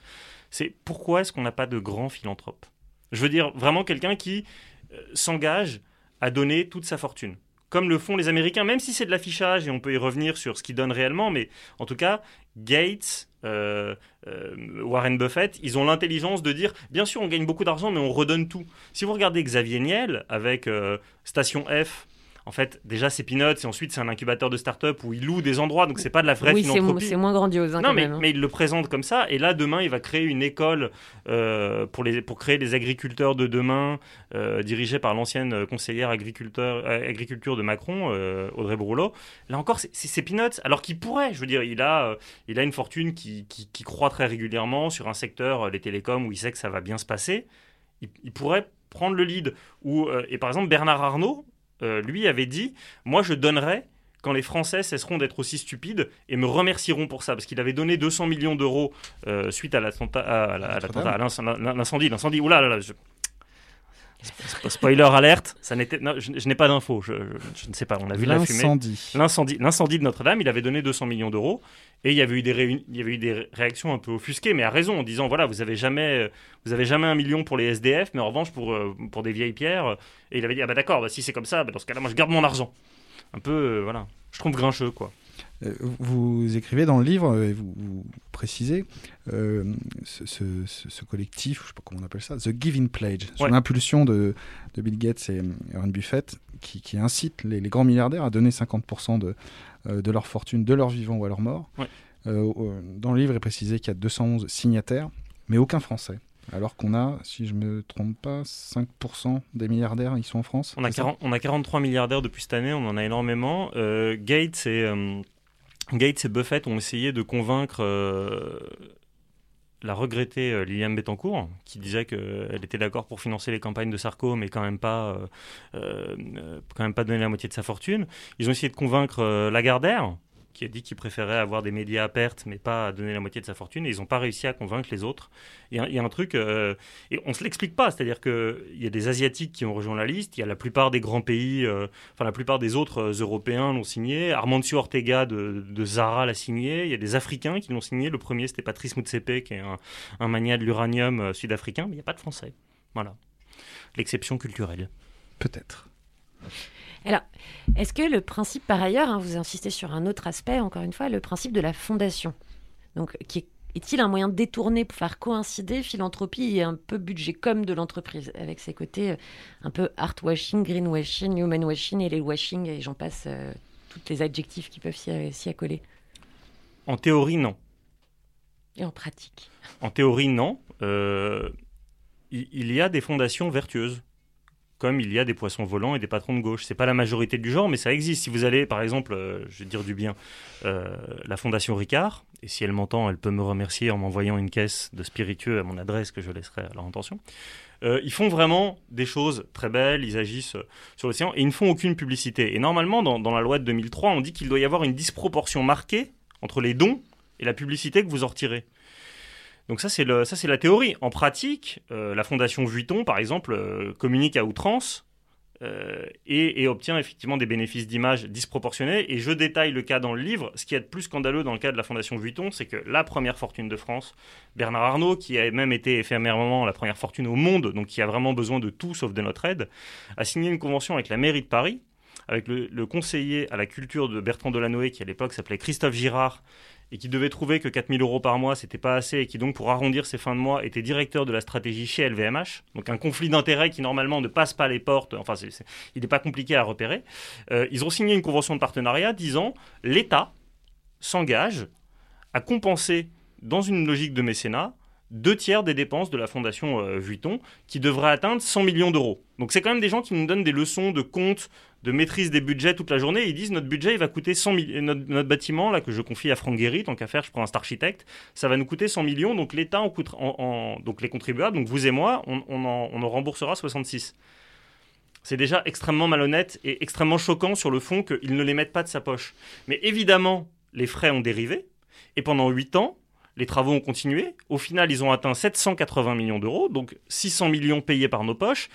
C'est pourquoi est-ce qu'on n'a pas de grands philanthropes? Je veux dire, vraiment quelqu'un qui euh, s'engage à donner toute sa fortune. Comme le font les Américains, même si c'est de l'affichage et on peut y revenir sur ce qu'ils donnent réellement, mais en tout cas, Gates, euh, euh, Warren Buffett, ils ont l'intelligence de dire bien sûr on gagne beaucoup d'argent mais on redonne tout. Si vous regardez Xavier Niel avec euh, Station F, en fait déjà c'est Peanuts et ensuite c'est un incubateur de start-up où il loue des endroits donc c'est pas de la vraie oui, c'est philanthropie. c'est moins grandiose. hein, Non, quand mais, même, hein. mais il le présente comme ça. Et là, demain, il va créer une école euh, pour, les, pour créer les agriculteurs de demain, euh, dirigée par l'ancienne euh, conseillère agriculteur, euh, agriculture de Macron, Audrey Bourlot. Là encore, c'est- peanuts. Alors qu'il pourrait, je veux dire, il a, il a une fortune qui, qui, qui croît très régulièrement sur un secteur, les télécoms, où il sait que ça va bien se passer. Il, il pourrait prendre le lead. Ou, euh, et par exemple, Bernard Arnault, euh, lui, avait dit Moi, je donnerais quand les Français cesseront d'être aussi stupides et me remercieront pour ça, parce qu'il avait donné 200 millions d'euros euh, suite à l'attentat, à, l'inc- l'incendie, l'incendie. Oula, là, là, je- Spo- Spoiler alerte, ça n'était, je, je n'ai pas d'infos, je, ne sais pas, on a vu la fumée. L'incendie. L'incendie, de Notre-Dame, il avait donné 200 millions d'euros et il y avait eu des réuni- il y avait eu des ré- réactions un peu offusquées, mais à raison, en disant voilà, vous avez jamais, vous avez jamais un million pour les SDF, mais en revanche pour euh, pour des vieilles pierres. Et il avait dit ah bah d'accord, bah, si c'est comme ça, bah, dans ce cas-là, moi je garde mon argent. Un peu, euh, voilà, je trouve grincheux quoi. Euh, Vous écrivez dans le livre euh, et vous, vous précisez euh, ce, ce- ce- ce collectif, je sais pas comment on appelle ça, The Giving Pledge, sur Ouais. l'impulsion de, de Bill Gates et Warren Buffett, qui, qui incite les, les grands milliardaires à donner 50% de, de leur fortune, de leur vivant ou à leur mort. Ouais. Euh, dans le livre, il est précisé qu'il y a 211 signataires, mais aucun Français. Alors qu'on a, si je me trompe pas, 5% des milliardaires, ils sont en France. On a, c'est ça? 40 on a 43 milliardaires depuis cette année, on en a énormément. Euh, Gates, et, euh, Gates et Buffett ont essayé de convaincre euh, la regrettée euh, Liliane Bettencourt, qui disait qu'elle était d'accord pour financer les campagnes de Sarko, mais quand même pas, euh, quand même pas donner la moitié de sa fortune. Ils ont essayé de convaincre Lagardère, qui a dit qu'il préférait avoir des médias à perte, mais pas donner la moitié de sa fortune, et ils n'ont pas réussi à convaincre les autres. Il y a, un truc, euh, et on se l'explique pas, c'est-à-dire qu'il y a des Asiatiques qui ont rejoint la liste, il y a la plupart des grands pays, euh, enfin la plupart des autres euh, Européens l'ont signé, Armancio Ortega de, de Zara l'a signé, il y a des Africains qui l'ont signé, le premier c'était Patrice Motsepe, qui est un, un mania de l'uranium sud-africain, mais il n'y a pas de Français. Voilà. L'exception culturelle. Peut-être. Alors, est-ce que le principe, par ailleurs, hein, vous insistez sur un autre aspect, encore une fois, le principe de la fondation, donc qui est est-il un moyen détourné pour faire coïncider philanthropie et un peu budget comme de l'entreprise, avec ses côtés euh, un peu art washing, green washing, human washing et les washing, et j'en passe euh, toutes les adjectifs qui peuvent s'y s'y accoler? En théorie, non. Et en pratique? En théorie, non. Euh, il y a des fondations vertueuses, comme il y a des poissons volants et des patrons de gauche. C'est pas la majorité du genre, mais ça existe. Si vous allez, par exemple, euh, je vais dire du bien, euh, la fondation Ricard, et si elle m'entend, elle peut me remercier en m'envoyant une caisse de spiritueux à mon adresse que je laisserai à leur intention. Euh, ils font vraiment des choses très belles, ils agissent sur l'océan et ils ne font aucune publicité. Et normalement, dans, dans la loi de 2003, on dit qu'il doit y avoir une disproportion marquée entre les dons et la publicité que vous en retirez. Donc ça c'est le- ça c'est la théorie. En pratique, euh, la fondation Vuitton par exemple euh, communique à outrance euh, et, obtient effectivement des bénéfices d'image disproportionnés. Et je détaille le cas dans le livre. Ce qui est plus scandaleux dans le cas de la fondation Vuitton, c'est que la première fortune de France, Bernard Arnault, qui a même été éphémèrement la première fortune au monde, donc qui a vraiment besoin de tout sauf de notre aide, a signé une convention avec la mairie de Paris, avec le, le conseiller à la culture de Bertrand Delanoë, qui à l'époque s'appelait Christophe Girard, et qui devait trouver que 4000 euros par mois, c'était pas assez, et qui donc, pour arrondir ses fins de mois, était directeur de la stratégie chez LVMH. Donc un conflit d'intérêts qui, normalement, ne passe pas les portes, enfin, il n'est pas compliqué à repérer. Euh, ils ont signé une convention de partenariat disant l'État s'engage à compenser, dans une logique de mécénat, deux tiers des dépenses de la fondation euh, Vuitton, qui devrait atteindre 100 millions d'euros. Donc c'est quand même des gens qui nous donnent des leçons de compte, de maîtrise des budgets toute la journée. Ils disent notre budget il va coûter 100 millions. Notre, notre bâtiment là que je confie à Franck Guéry, tant qu'à faire, je prends un star architecte, ça va nous coûter 100 millions. Donc l'État en en, donc les contribuables, donc vous et moi, on, on en, on en remboursera 66. C'est déjà extrêmement malhonnête et extrêmement choquant sur le fond qu'ils ne les mettent pas de sa poche. Mais évidemment, les frais ont dérivé. Et pendant 8 ans, les travaux ont continué. Au final, ils ont atteint 780 millions d'euros, donc 600 millions payés par nos poches,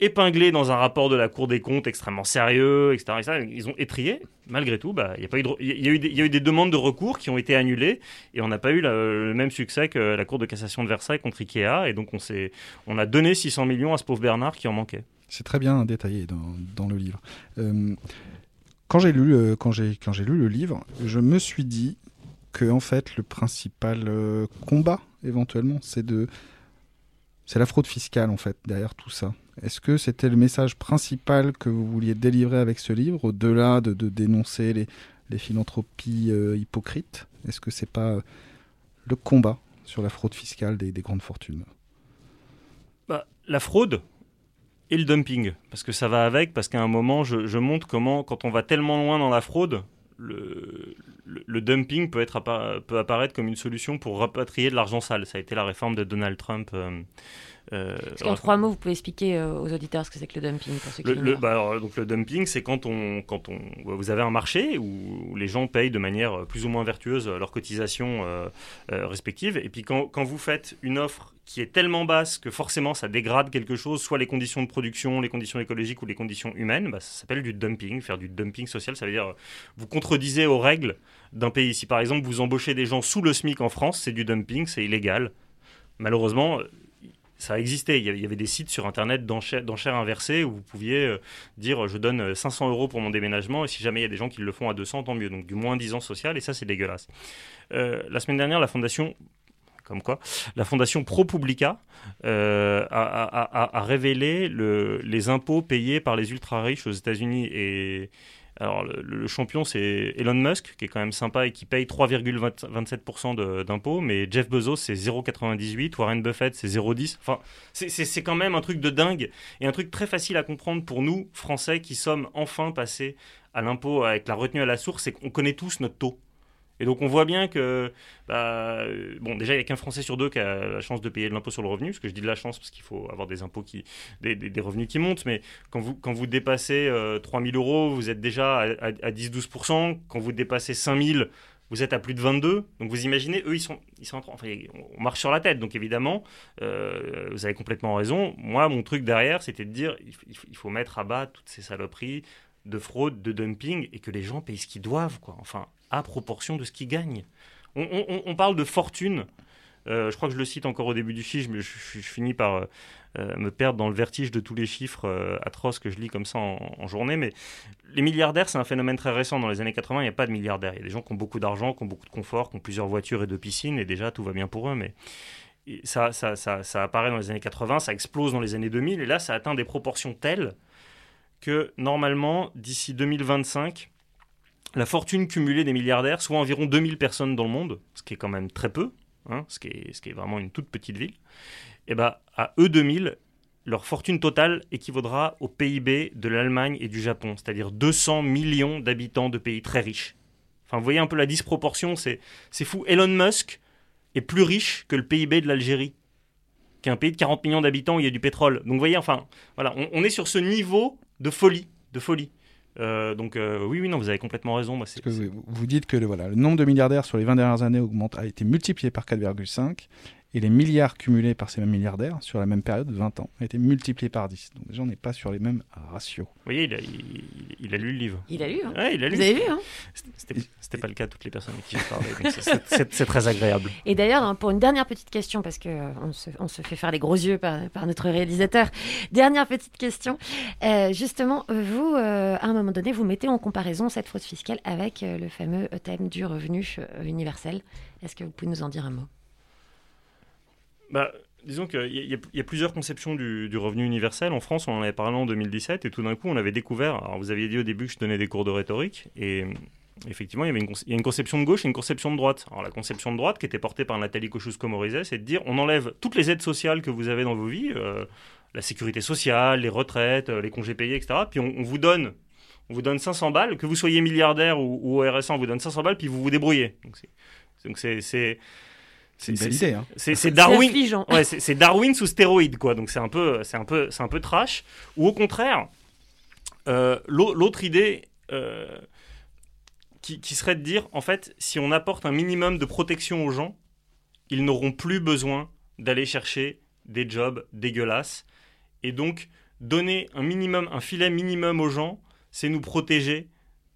épinglés dans un rapport de la Cour des comptes extrêmement sérieux, etc. Ils ont étrié. Malgré tout, il y, a eu y, des- demandes de recours qui ont été annulées et on n'a pas eu le même succès que la Cour de cassation de Versailles contre Ikea. Et donc, on, on a donné 600 millions à ce pauvre Bernard qui en manquait. C'est très bien détaillé dans, le livre. Euh, quand j'ai lu, euh, quand j'ai lu le livre, je me suis dit que en fait le principal euh, combat éventuellement, c'est de, c'est la fraude fiscale en fait derrière tout ça. Est-ce que c'était le message principal que vous vouliez délivrer avec ce livre, au-delà de, de dénoncer les, les philanthropies euh, hypocrites? Est-ce que c'est pas euh, le combat sur la fraude fiscale des, des grandes fortunes? Bah, la fraude et le dumping, parce que ça va avec, parce qu'à un moment, je, je montre comment, quand on va tellement loin dans la fraude, le, le- le dumping peut, être appa- peut apparaître comme une solution pour rapatrier de l'argent sale. Ça a été la réforme de Donald Trump. euh, euh, qu'en trois mots, vous pouvez expliquer euh, aux auditeurs ce que c'est que le dumping pour ceux qui le, bah alors, donc le dumping, c'est quand on, quand on, vous avez un marché où les gens payent de manière plus ou moins vertueuse leurs cotisations euh, euh, respectives, et puis quand, quand vous faites une offre qui est tellement basse que forcément ça dégrade quelque chose, soit les conditions de production, les conditions écologiques ou les conditions humaines, bah, ça s'appelle du dumping. Faire du dumping social, ça veut dire euh, vous contredisez aux règles d'un pays. Si par exemple vous embauchez des gens sous le SMIC en France, c'est du dumping, c'est illégal. Malheureusement, ça a existé. Il y avait- des sites sur Internet d'enchères inversées où vous pouviez euh, dire euh, je donne euh, 500 euros pour mon déménagement et si jamais il y a des gens qui le font à 200, tant mieux. Donc du moins 10 ans social et ça c'est dégueulasse. Euh, la semaine dernière, la fondation comme quoi, la fondation ProPublica euh, a, révélé le- les impôts payés par les ultra-riches aux États-Unis. Et alors, le, champion, c'est Elon Musk, qui est quand même sympa et qui paye 3,27% de- d'impôts. Mais Jeff Bezos, c'est 0,98. Warren Buffett, c'est 0,10. Enfin, c'est- c'est c'est quand même un truc de dingue et un truc très facile à comprendre pour nous, Français, qui sommes enfin passés à l'impôt avec la retenue à la source, c'est qu'on connaît tous notre taux. Et donc on voit bien que, bah, euh, bon, déjà il n'y a qu'un Français sur deux qui a la chance de payer de l'impôt sur le revenu, parce que je dis de la chance parce qu'il faut avoir des impôts qui, des, des- revenus qui montent, mais quand vous, quand vous dépassez euh, 3000 euros, vous êtes déjà à, à- à 10-12%, quand vous dépassez 5000, vous êtes à plus de 22, donc vous imaginez, eux ils sont, ils sont enfin, on marche sur la tête, donc évidemment, euh, vous avez complètement raison. Moi, mon truc derrière, c'était de dire, il, il faut mettre à bas toutes ces saloperies de fraude, de dumping, et que les gens payent ce qu'ils doivent, quoi. Enfin, à proportion de ce qu'ils gagnent. On, parle de fortune. euh, je crois que je le cite encore au début du fiche, mais je, finis par euh, me perdre dans le vertige de tous les chiffres euh, atroces que je lis comme ça en, en journée. Mais les milliardaires, c'est un phénomène très récent. Dans les années 80, il n'y a pas de milliardaires. Il y a des gens qui ont beaucoup d'argent, qui ont beaucoup de confort, qui ont plusieurs voitures et deux piscines, et déjà tout va bien pour eux. Mais ça, ça, ça, ça apparaît dans les années 80, ça explose dans les années 2000, et là, ça atteint des proportions telles que normalement, d'ici 2025, la fortune cumulée des milliardaires soit environ 2000 personnes dans le monde, ce qui est quand même très peu, hein, ce, qui est, ce qui est vraiment une toute petite ville. Et ben à eux 2000, leur fortune totale équivaudra au PIB de l'Allemagne et du Japon, c'est-à-dire 200 millions d'habitants de pays très riches. Enfin, vous voyez un peu la disproportion, c'est c'est fou. Elon Musk est plus riche que le PIB de l'Algérie, qui est un pays de 40 millions d'habitants où il y a du pétrole. Donc vous voyez, enfin, voilà, on est sur ce niveau de folie, de folie. Euh, donc euh, oui, oui, non, vous avez complètement raison. Moi, que vous, vous dites que le, voilà, le nombre de milliardaires sur les 20 dernières années augmente, a été multiplié par 4,5 et les milliards cumulés par ces mêmes milliardaires sur la même période de 20 ans a été multiplié par 10. Donc déjà, on n'est pas sur les mêmes ratios. Vous voyez, il a, il, il a lu le livre. Il a lu, hein. Ouais, il a lu. Vous avez vu, hein C'était, pas le cas de toutes les personnes avec qui j'ai parlé. donc c'est, très agréable. Et d'ailleurs, hein, pour une dernière petite question, parce que euh, on, se, on se fait faire les gros yeux par, par notre réalisateur, dernière petite question. Euh, justement, vous, euh, à un moment donné, vous mettez en comparaison cette fraude fiscale avec euh, le fameux thème du revenu universel. Est-ce que vous pouvez nous en dire un mot? Bah, disons qu'il y, a- y a- plusieurs conceptions du, revenu universel. En France, on en avait parlé en 2017 et tout d'un coup, on avait découvert. Alors, vous aviez dit au début que je donnais des cours de rhétorique et euh, effectivement, il y avait une, a une conception de gauche et une conception de droite. Alors, la conception de droite, qui était portée par Nathalie Kosciusko-Morizet, c'est de dire on enlève toutes les aides sociales que vous avez dans vos vies, euh, la sécurité sociale, les retraites, euh, les congés payés, etc. Puis on, vous donne. On vous donne 500 balles, que vous soyez milliardaire ou, ou RSA, on vous donne 500 balles, puis vous vous débrouillez. Donc c'est, C'est une belle idée, hein. c'est, Darwin. Ouais, c'est, Darwin sous stéroïde, quoi. Donc c'est un peu, c'est un peu, c'est un peu trash. Ou au contraire, euh, l'au- l'autre idée euh, qui, qui serait de dire, en fait, si on apporte un minimum de protection aux gens, ils n'auront plus besoin d'aller chercher des jobs dégueulasses. Et donc, donner un minimum, un filet minimum aux gens, c'est nous protéger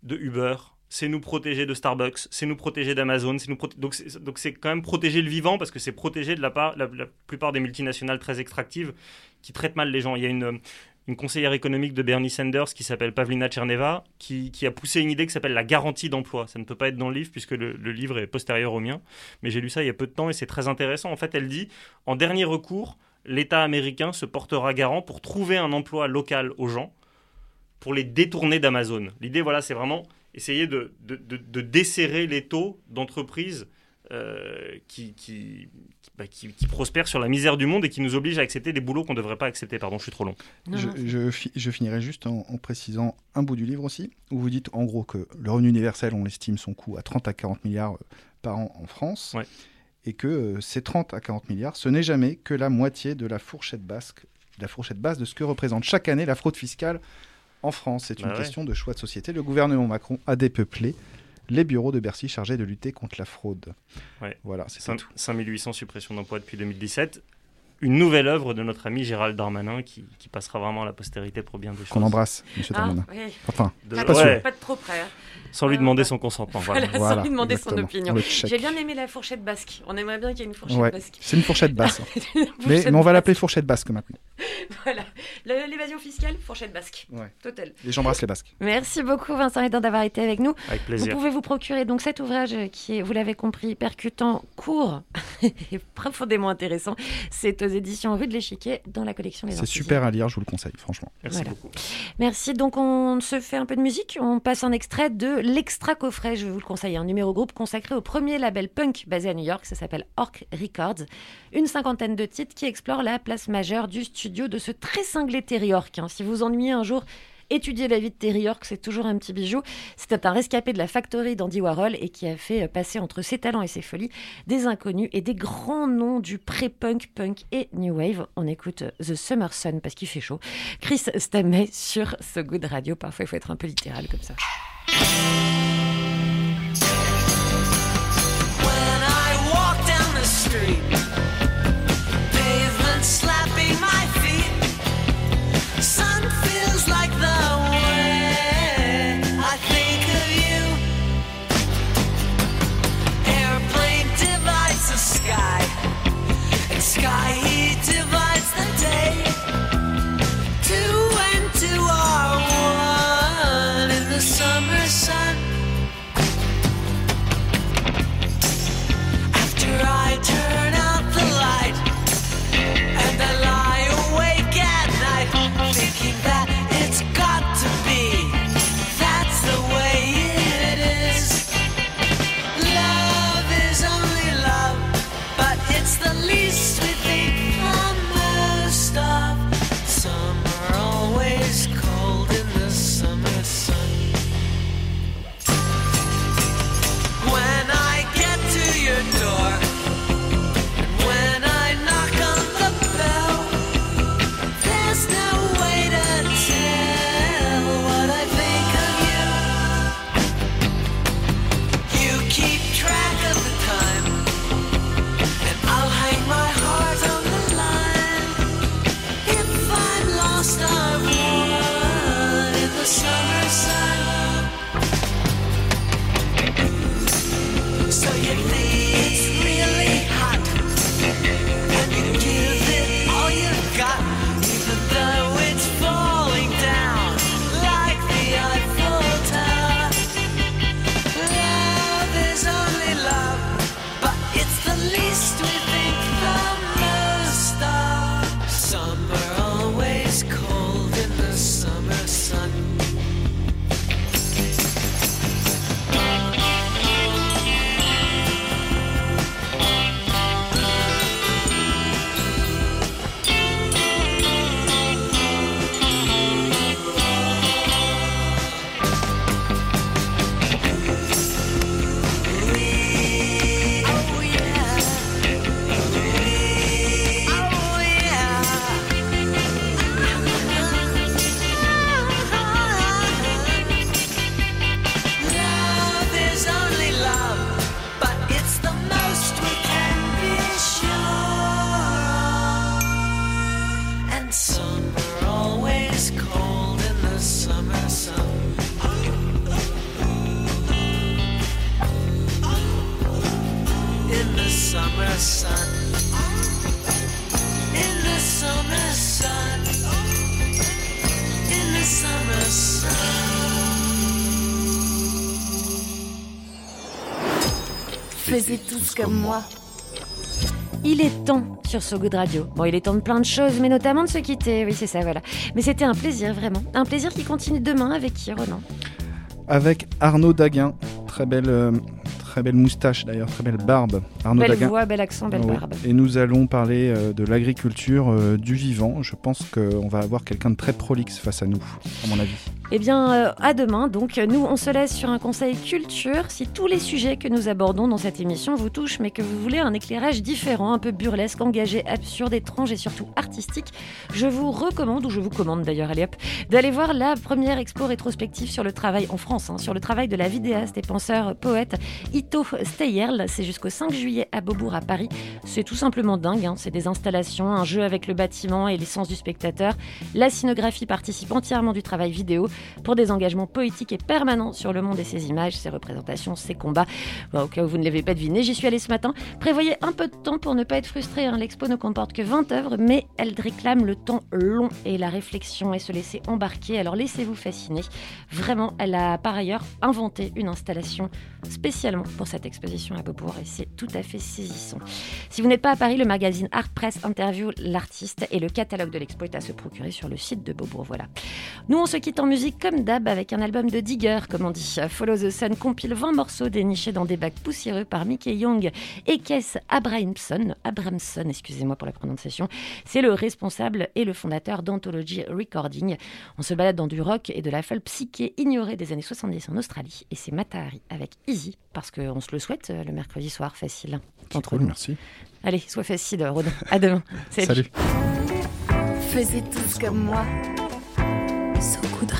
de Uber, c'est nous protéger de Starbucks, c'est nous protéger d'Amazon, c'est nous donc c'est quand même protéger le vivant parce que c'est protéger de la part la, plupart des multinationales très extractives qui traitent mal les gens. Il y a une une conseillère économique de Bernie Sanders qui s'appelle Pavlina Tcherneva qui, qui a poussé une idée qui s'appelle la garantie d'emploi. Ça ne peut pas être dans le livre puisque le, le livre est postérieur au mien, mais j'ai lu ça il y a peu de temps et c'est très intéressant. En fait, elle dit en dernier recours, l'État américain se portera garant pour trouver un emploi local aux gens pour les détourner d'Amazon. L'idée, voilà, c'est vraiment essayer de, de, de- de desserrer les taux d'entreprises euh, qui, qui, qui- bah, qui- qui prospère sur la misère du monde et qui nous oblige à accepter des boulots qu'on ne devrait pas accepter. Pardon, je suis trop long. Non, Je, non, je fi- je finirai juste en, en précisant un bout du livre aussi, où vous dites en gros que le revenu universel, on estime son coût à 30 à 40 milliards euh, par an en France, Ouais. et que euh, ces 30 à 40 milliards, ce n'est jamais que la moitié de la fourchette basse, la fourchette basse de ce que représente chaque année la fraude fiscale en France. C'est une Bah ouais. question de choix de société. Le gouvernement Macron a dépeuplé les bureaux de Bercy chargés de lutter contre la fraude. Ouais. Voilà, c'est Cinq- tout. 5800 suppressions d'emplois depuis 2017. Une nouvelle œuvre de notre ami Gérald Darmanin qui, qui passera vraiment à la postérité pour bien des choses. Qu'on embrasse, monsieur Ah, Darmanin. oui. Enfin, De- Pas, pas trop- ouais, pas de trop près. hein. sans lui Ah, demander son consentement. Voilà. Voilà, voilà, sans lui demander son opinion. J'ai bien aimé la fourchette basque. On aimerait bien qu'il y ait une fourchette Ouais, basque. c'est une fourchette basse. mais, Fourchette mais on va l'appeler fourchette basque maintenant. Voilà. L'évasion fiscale, fourchette basque. Ouais. Total. Et j'embrasse les basques. Merci beaucoup Vincent Hédin d'avoir été avec nous. Avec Vous plaisir. pouvez vous procurer donc cet ouvrage qui est, vous l'avez compris, percutant, court et profondément intéressant. C'est aux éditions Rue de l'Échiquier dans la collection Les C'est super à lire, je vous le conseille, franchement. Merci Voilà. beaucoup. Merci. Donc, on se fait un peu de musique. On passe un extrait de l'extra coffret. Je vous le conseiller. Un numéro groupe consacré au premier label punk basé à New York. Ça s'appelle Orc Records. Une cinquantaine de titres qui explorent la place majeure du studio de ce très cinglé Terry York. hein. Si vous ennuyez un jour, étudiez la vie de Terry York. C'est toujours un petit bijou. C'était un rescapé de la factory d'Andy Warhol et qui a fait passer entre ses talents et ses folies des inconnus et des grands noms du pré-punk, punk et new wave. On écoute The Summer Sun parce qu'il fait chaud. Chris Stamey sur goût de radio. Parfois, il faut être un peu littéral comme ça. Sur So Good Radio. Bon, il est temps de plein de choses, mais notamment de se quitter. Oui, c'est ça, voilà. Mais c'était un plaisir, vraiment. Un plaisir qui continue demain avec qui, Ronan? Avec Arnaud Daguin, très belle, euh, Très belle moustache d'ailleurs, très belle barbe. Arnaud Belle Daguin. voix, bel accent, belle Ouais. barbe. Et nous allons parler euh, de l'agriculture euh, du vivant. Je pense qu'on va avoir quelqu'un de très prolixe face à nous, à mon avis. Eh bien, euh, à demain. Donc, nous, on se laisse sur un conseil culture. Si tous les sujets que nous abordons dans cette émission vous touchent, mais que vous voulez un éclairage différent, un peu burlesque, engagé, absurde, étrange et surtout artistique, je vous recommande, ou je vous commande d'ailleurs, allez hop, d'aller voir la première expo rétrospective sur le travail en France, hein, sur le travail de la vidéaste et penseur poète C'est jusqu'au 5 juillet à Beaubourg, à Paris. C'est tout simplement dingue. hein. C'est des installations, un jeu avec le bâtiment et l'essence du spectateur. La scénographie participe entièrement du travail vidéo pour des engagements poétiques et permanents sur le monde et ses images, ses représentations, ses combats. Bon, au cas où vous ne l'avez pas deviné, j'y suis allée ce matin. Prévoyez un peu de temps pour ne pas être frustré. hein. L'expo ne comporte que 20 œuvres, mais elle réclame le temps long et la réflexion et se laisser embarquer. Alors laissez-vous fasciner. Vraiment, elle a par ailleurs inventé une installation spécialement pour cette exposition à Beaubourg et c'est tout à fait saisissant. Si vous n'êtes pas à Paris, le magazine Art Press interview l'artiste et le catalogue de l'expo est à se procurer sur le site de Beaubourg. Voilà. Nous, on se quitte en musique comme d'hab avec un album de Digger, comme on dit. Follow the Sun compile 20 morceaux dénichés dans des bacs poussiéreux par Mickey Young et Kess Abramson. Abramson, excusez-moi pour la prononciation. C'est le responsable et le fondateur d'Anthology Recording. On se balade dans du rock et de la folle psyché ignorée des années 70 en Australie. Et c'est Matahari avec Easy, parce qu'on se le souhaite euh, le mercredi soir, facile. Entre Cool, nous. merci. Allez, sois facile, Rodin. À demain. Salut. Faisais tous comme moi. Saupoudre